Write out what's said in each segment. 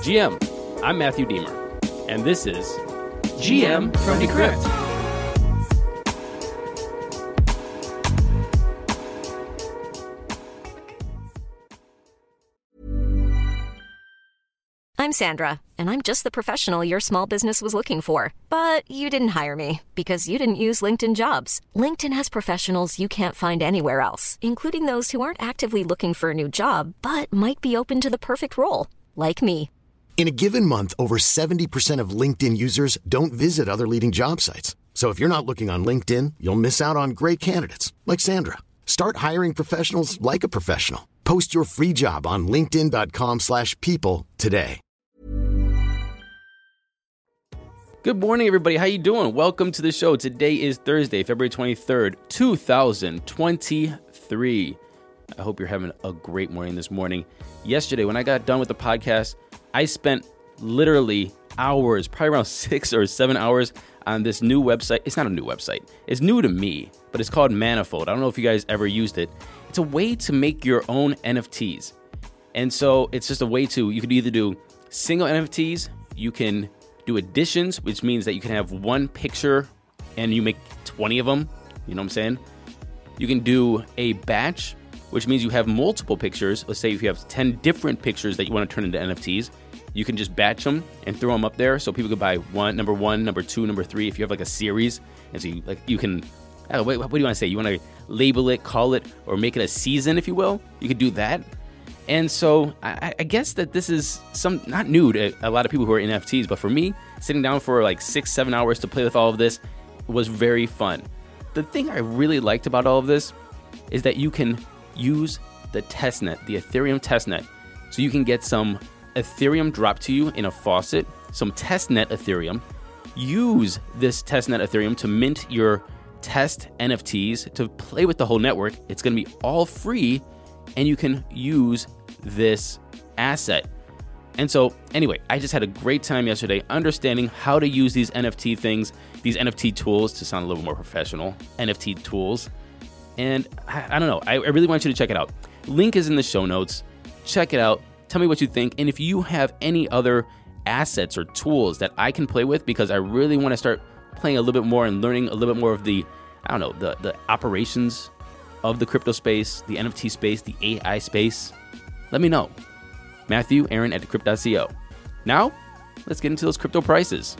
GM, I'm Matthew Deemer, and this is GM from Decrypt. I'm Sandra, and I'm just the professional your small business was looking for. But you didn't hire me because you didn't use LinkedIn jobs. LinkedIn has professionals you can't find anywhere else, including those who aren't actively looking for a new job but might be open to the perfect role, like me. In a given month, over 70% of LinkedIn users don't visit other leading job sites. So if you're not looking on LinkedIn, you'll miss out on great candidates like Sandra. Start hiring professionals like a professional. Post your free job on linkedin.com/people today. Good morning, everybody. How you doing? Welcome to the show. Today is Thursday, February 23rd, 2023. I hope you're having a great morning this morning. Yesterday, when I got done with the podcast, I spent literally hours, probably around six or seven hours on this new website. It's not a new website, it's new to me, but it's called Manifold. I don't know if you guys ever used it. It's a way to make your own NFTs. And so it's just a way to, you could either do single NFTs, you can do additions, which means that you can have one picture and you make 20 of them. You know what I'm saying? You can do a batch, which means you have multiple pictures. Let's say if you have 10 different pictures that you want to turn into NFTs, you can just batch them and throw them up there so people could buy one, number one, number two, number three. If you have like a series, and so you, like you can, what, what do you want to say? You want to label it, call it, or make it a season, if you will. You could do that. And so I, I, guess that this is some not new to a lot of people who are NFTs, but for me, sitting down for like six, seven hours to play with all of this was very fun. The thing I really liked about all of this is that you can use the testnet, the Ethereum testnet, so you can get some Ethereum dropped to you in a faucet, some testnet Ethereum. Use this testnet Ethereum to mint your test NFTs to play with the whole network. It's going to be all free, and you can use this asset. And so, anyway, I just had a great time yesterday understanding how to use these NFT things, these NFT tools to sound a little more professional, NFT tools. And I, I don't know, I, I really want you to check it out. Link is in the show notes. Check it out. Tell me what you think. And if you have any other assets or tools that I can play with, because I really want to start playing a little bit more and learning a little bit more of the, I don't know, the, the operations of the crypto space, the NFT space, the AI space, let me know. Matthew, Aaron at decrypt.co. Now, let's get into those crypto prices.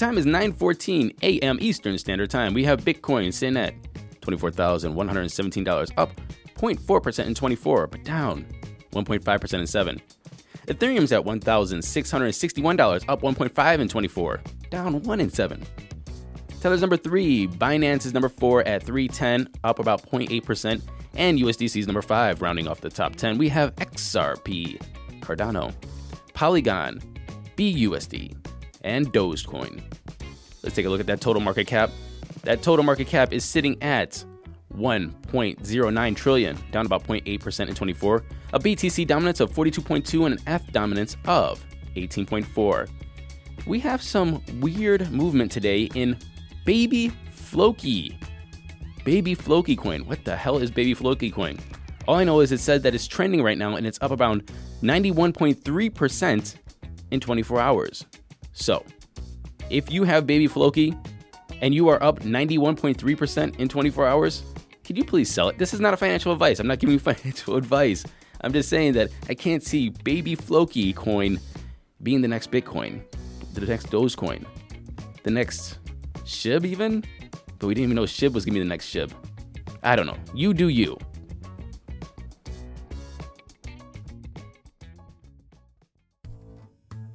Time is 9:14 a.m. Eastern Standard Time. We have Bitcoin sitting at $24,117, up 0.4% in 24, but down 1.5% in 7. Ethereum's at $1,661, up 1.5 in 24, down 1 in 7. Tether's number 3, Binance is number 4 at 310, up about 0.8%, and USDC is number 5, rounding off the top 10. We have XRP, Cardano, Polygon, BUSD, and Dogecoin. Let's take a look at that total market cap. That total market cap is sitting at 1.09 trillion, down about 0.8% in 24, a BTC dominance of 42.2 and an F dominance of 18.4. We have some weird movement today in Baby Floki. Baby Floki coin. What the hell is Baby Floki coin? All I know is it said that it's trending right now and it's up around 91.3% in 24 hours. So, if you have Baby Floki and you are up 91.3% in 24 hours, could you please sell it? This is not a financial advice. I'm not giving you financial advice. I'm just saying that I can't see Baby Floki coin being the next Bitcoin, the next Dogecoin, the next SHIB even. But we didn't even know SHIB was gonna be the next SHIB. I don't know. You do you.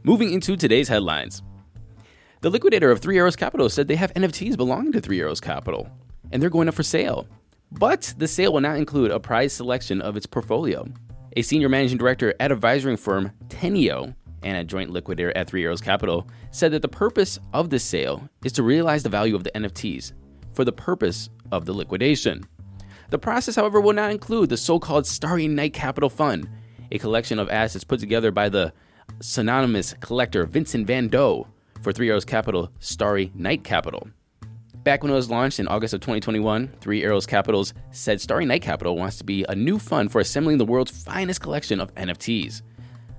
Moving into today's headlines. The liquidator of Three Arrows Capital said they have NFTs belonging to Three Arrows Capital, and they're going up for sale. But the sale will not include a prize selection of its portfolio. A senior managing director at advisory firm Teneo and a joint liquidator at Three Arrows Capital said that the purpose of this sale is to realize the value of the NFTs for the purpose of the liquidation. The process, however, will not include the so called Starry Night Capital Fund, a collection of assets put together by the synonymous collector Vincent Van Dough for Three Arrows Capital Starry Night Capital. Back when it was launched in August of 2021, Three Arrows Capitals said Starry Night Capital wants to be a new fund for assembling the world's finest collection of NFTs.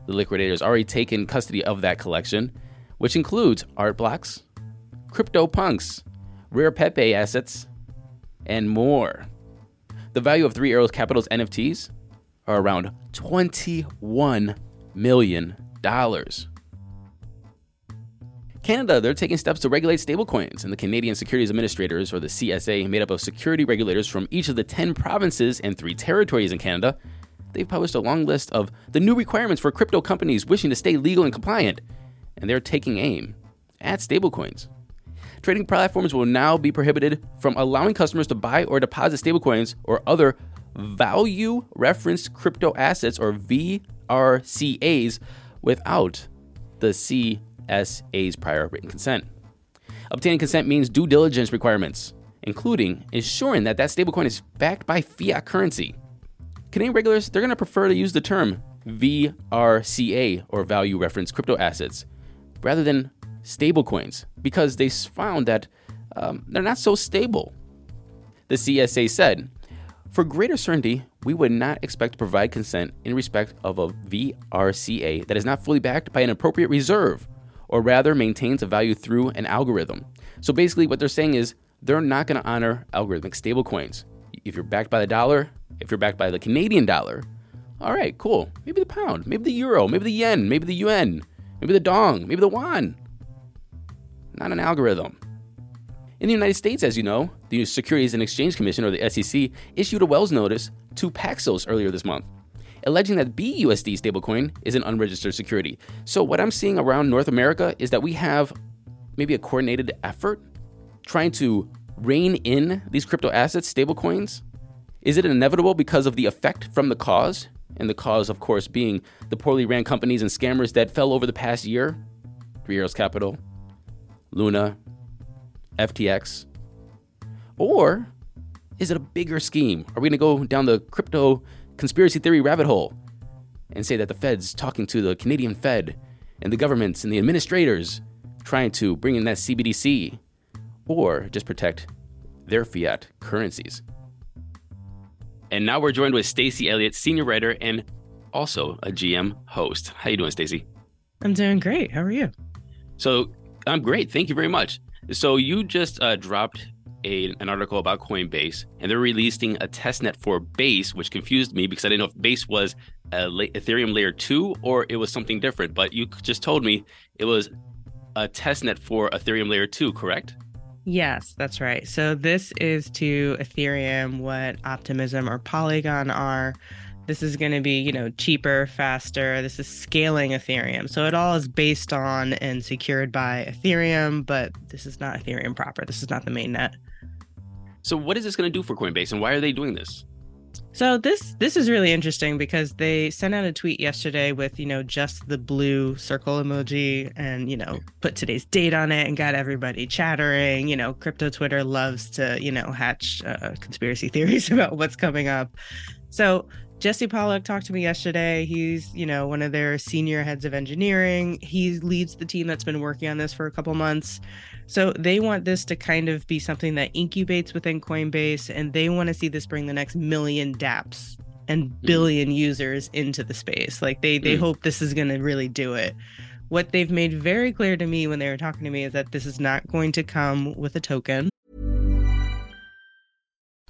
The liquidator's already taken custody of that collection, which includes art blocks, crypto punks, rare Pepe assets, and more. The value of Three Arrows Capital's NFTs are around $21 million. Canada, they're taking steps to regulate stablecoins, and the Canadian Securities Administrators, or the CSA, made up of security regulators from each of the 10 provinces and three territories in Canada, they've published a long list of the new requirements for crypto companies wishing to stay legal and compliant, and they're taking aim at stablecoins. Trading platforms will now be prohibited from allowing customers to buy or deposit stablecoins or other value referenced crypto assets or VRCAs without the CSA's prior written consent. Obtaining consent means due diligence requirements, including ensuring that that stablecoin is backed by fiat currency. Canadian regulators, they're going to prefer to use the term VRCA or value reference crypto assets rather than stablecoins because they found that um, they're not so stable. The CSA said, for greater certainty, we would not expect to provide consent in respect of a VRCA that is not fully backed by an appropriate reserve or rather maintains a value through an algorithm. So basically, what they're saying is they're not going to honor algorithmic stablecoins. If you're backed by the dollar, if you're backed by the Canadian dollar, all right, cool. Maybe the pound, maybe the euro, maybe the yen, maybe the yuan, maybe the dong, maybe the yuan. Not an algorithm. In the United States, as you know, the Securities and Exchange Commission, or the SEC, issued a Wells notice to Paxos earlier this month alleging that BUSD stablecoin is an unregistered security. So, what I'm seeing around North America is that we have maybe a coordinated effort trying to rein in these crypto assets, stablecoins. Is it inevitable because of the effect from the cause? And the cause, of course, being the poorly ran companies and scammers that fell over the past year? Three Arrows Capital, Luna, FTX. Or is it a bigger scheme? Are we going to go down the crypto conspiracy theory rabbit hole and say that the Fed's talking to the Canadian Fed and the governments and the administrators trying to bring in that CBDC or just protect their fiat currencies. And now we're joined with Stacy Elliott, senior writer and also a GM host. How you doing, Stacy? I'm doing great. How are you? So I'm great. Thank you very much. So you just uh, dropped a, an article about Coinbase, and they're releasing a testnet for Base, which confused me because I didn't know if Base was a la- Ethereum layer two or it was something different. But you just told me it was a testnet for Ethereum layer two, correct? Yes, that's right. So this is to Ethereum what Optimism or Polygon are. This is going to be, you know, cheaper, faster. This is scaling Ethereum. So it all is based on and secured by Ethereum, but this is not Ethereum proper. This is not the main net. So what is this going to do for Coinbase and why are they doing this? So this this is really interesting because they sent out a tweet yesterday with you know just the blue circle emoji and you know put today's date on it and got everybody chattering. You know, crypto Twitter loves to you know hatch uh, conspiracy theories about what's coming up. So Jesse Pollak talked to me yesterday. He's, you know, one of their senior heads of engineering. He leads the team that's been working on this for a couple months. So they want this to kind of be something that incubates within Coinbase, and they want to see this bring the next million DApps and hmm. billion mm. users into the space. Like they they mm. hope this is going to really do it. What they've made very clear to me when they were talking to me is that this is not going to come with a token.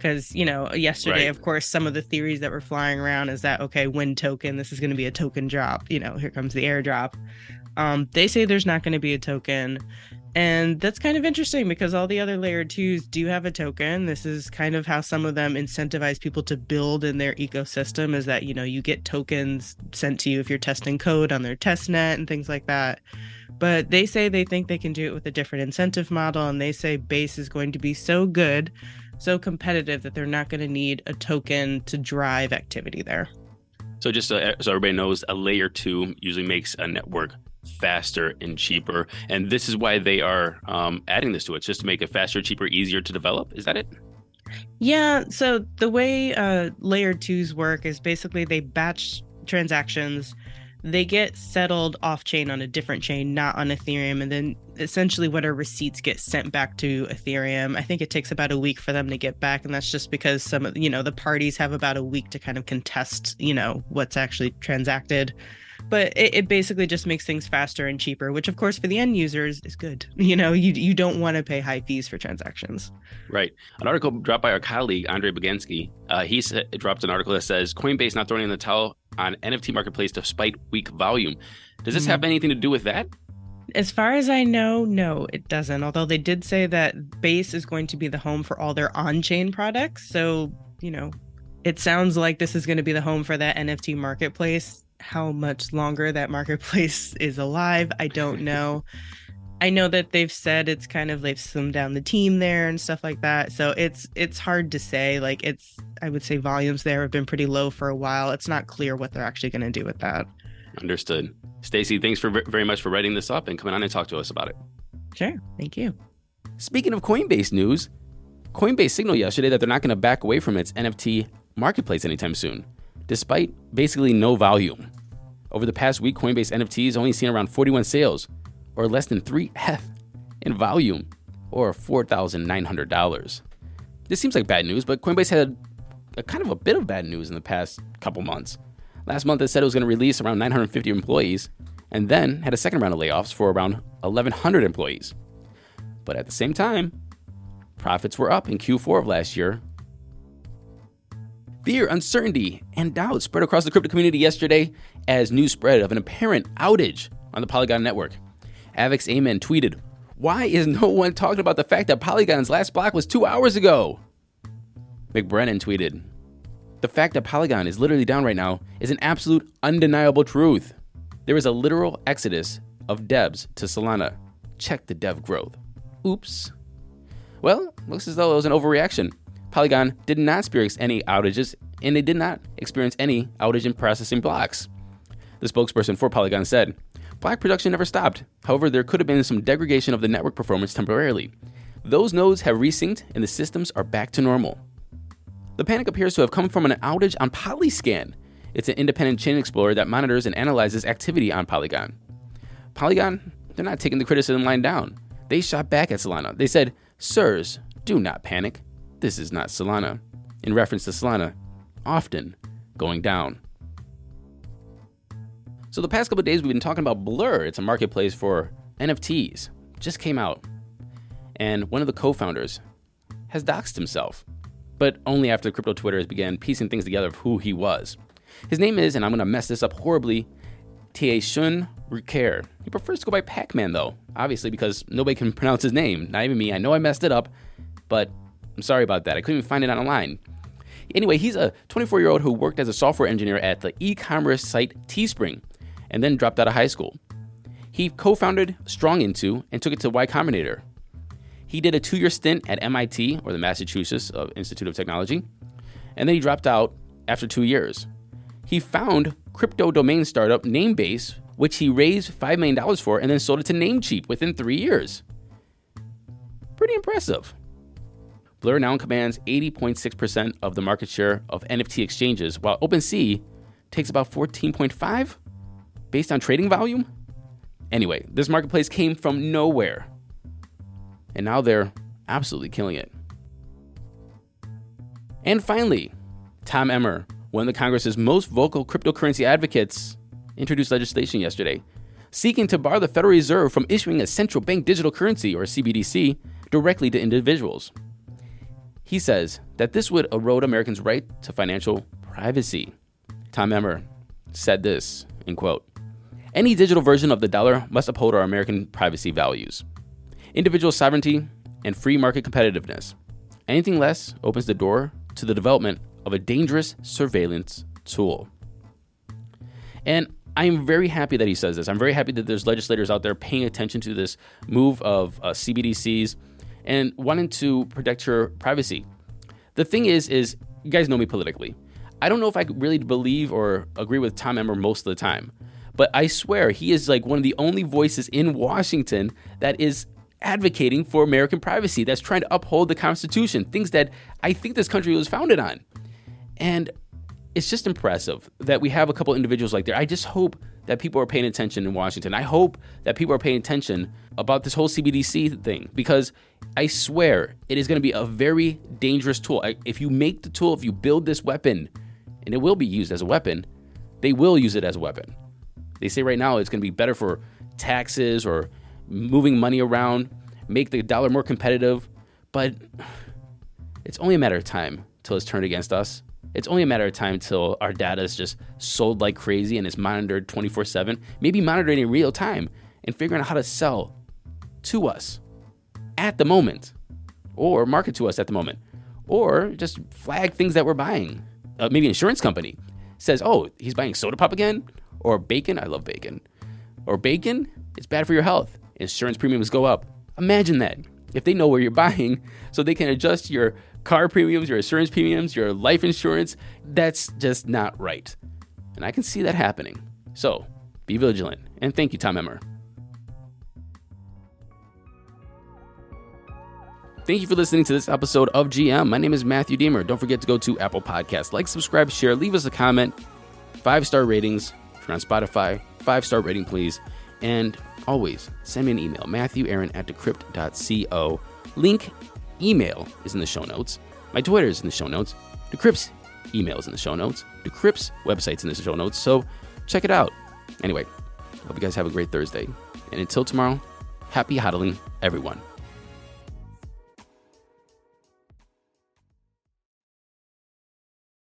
Because, you know, yesterday, right. of course, some of the theories that were flying around is that, okay, when token, this is going to be a token drop. You know, here comes the airdrop. Um, they say there's not going to be a token. And that's kind of interesting because all the other layer twos do have a token. This is kind of how some of them incentivize people to build in their ecosystem is that, you know, you get tokens sent to you if you're testing code on their test net and things like that. But they say they think they can do it with a different incentive model. And they say base is going to be so good, so competitive that they're not going to need a token to drive activity there. So, just so, so everybody knows, a layer two usually makes a network faster and cheaper. And this is why they are um, adding this to it, just to make it faster, cheaper, easier to develop. Is that it? Yeah. So the way uh, layer twos work is basically they batch transactions. They get settled off chain on a different chain, not on Ethereum. And then essentially, what are receipts get sent back to Ethereum. I think it takes about a week for them to get back. And that's just because some of, you know, the parties have about a week to kind of contest, you know, what's actually transacted but it, it, basically just makes things faster and cheaper which of course for the end users is good. You know you, you don't want to pay high fees for transactions. Right. An article dropped by our colleague andre Beganski. Uh, he dropped an article that says coinbase not throwing in the towel on nft marketplace despite weak volume. Does this mm have anything to do with that? As far as I know, no, it doesn't. Although they did say that Base is going to be the home for all their on chain products. So, you know, it sounds like this is going to be the home for that NFT marketplace how much longer that marketplace is alive. I don't know. I know that they've said it's kind of they've slimmed down the team there and stuff like that. So it's it's hard to say. Like it's I would say volumes there have been pretty low for a while. It's not clear what they're actually going to do with that. Understood. Stacy, thanks for very much for writing this up and coming on and talk to us about it. Sure. Thank you. Speaking of Coinbase news, Coinbase signaled yesterday that they're not going to back away from its NFT marketplace anytime soon despite basically no volume. Over the past week, Coinbase NFTs only seen around 41 sales, or less than 3F in volume, or $4,900. This seems like bad news, but Coinbase had a kind of a bit of bad news in the past couple months. Last month, it said it was going to release around 950 employees, and then had a second round of layoffs for around 1,100 employees. But at the same time, profits were up in Q4 of last year Fear, uncertainty, and doubt spread across the crypto community yesterday as news spread of an apparent outage on the Polygon network. Avix Amen tweeted, Why is no one talking about the fact that Polygon's last block was two hours ago? McBrennan tweeted, The fact that Polygon is literally down right now is an absolute undeniable truth. There is a literal exodus of devs to Solana. Check the dev growth. Oops. Well, looks as though it was an overreaction. Polygon did not experience any outages, and they did not experience any outage in processing blocks. The spokesperson for Polygon said, Block production never stopped. However, there could have been some degradation of the network performance temporarily. Those nodes have resynced and the systems are back to normal. The panic appears to have come from an outage on Polyscan. It's an independent chain explorer that monitors and analyzes activity on Polygon. Polygon, they're not taking the criticism line down. They shot back at Solana. They said, Sirs, do not panic. This is not Solana, in reference to Solana often going down. So, the past couple days, we've been talking about Blur. It's a marketplace for NFTs. Just came out. And one of the co founders has doxed himself, but only after crypto Twitter has began piecing things together of who he was. His name is, and I'm going to mess this up horribly, Tae Shun Ruker. He prefers to go by Pac Man, though, obviously, because nobody can pronounce his name. Not even me. I know I messed it up, but I'm sorry about that. I couldn't even find it online. Anyway, he's a 24 year old who worked as a software engineer at the e commerce site Teespring and then dropped out of high school. He co founded Strong Intro and took it to Y Combinator. He did a two year stint at MIT, or the Massachusetts uh, Institute of Technology, and then he dropped out after two years. He found crypto domain startup Namebase, which he raised $5 million for and then sold it to Namecheap within three years. Pretty impressive. Blur now commands 80.6% of the market share of NFT exchanges, while OpenSea takes about 14.5 based on trading volume. Anyway, this marketplace came from nowhere. And now they're absolutely killing it. And finally, Tom Emmer, one of the Congress's most vocal cryptocurrency advocates, introduced legislation yesterday seeking to bar the Federal Reserve from issuing a central bank digital currency, or CBDC, directly to individuals. He says that this would erode Americans' right to financial privacy. Tom Emmer said this, in quote, Any digital version of the dollar must uphold our American privacy values, individual sovereignty, and free market competitiveness. Anything less opens the door to the development of a dangerous surveillance tool. And I'm very happy that he says this. I'm very happy that there's legislators out there paying attention to this move of uh, CBDCs and wanting to protect your privacy. The thing is, is you guys know me politically. I don't know if I really believe or agree with Tom Emmer most of the time, but I swear he is like one of the only voices in Washington that is advocating for American privacy, that's trying to uphold the Constitution, things that I think this country was founded on. And it's just impressive that we have a couple individuals like there. I just hope that people are paying attention in Washington. I hope that people are paying attention about this whole CBDC thing because I swear it is going to be a very dangerous tool. If you make the tool, if you build this weapon, and it will be used as a weapon, they will use it as a weapon. They say right now it's going to be better for taxes or moving money around, make the dollar more competitive, but it's only a matter of time till it's turned against us. It's only a matter of time till our data is just sold like crazy and is monitored 24 7, maybe monitored in real time and figuring out how to sell to us at the moment or market to us at the moment or just flag things that we're buying. Uh, maybe an insurance company says, oh, he's buying soda pop again or bacon. I love bacon. Or bacon, it's bad for your health. Insurance premiums go up. Imagine that. If they know where you're buying, so they can adjust your car premiums, your insurance premiums, your life insurance, that's just not right. And I can see that happening. So be vigilant. And thank you, Tom Emmer. Thank you for listening to this episode of GM. My name is Matthew Deemer. Don't forget to go to Apple Podcasts, like, subscribe, share, leave us a comment, five star ratings. If you're on Spotify, five star rating, please. And always send me an email, matthewaaron at decrypt.co. Link email is in the show notes. My Twitter is in the show notes. Decrypt's email is in the show notes. Decrypt's website's in the show notes. So check it out. Anyway, hope you guys have a great Thursday. And until tomorrow, happy hodling, everyone.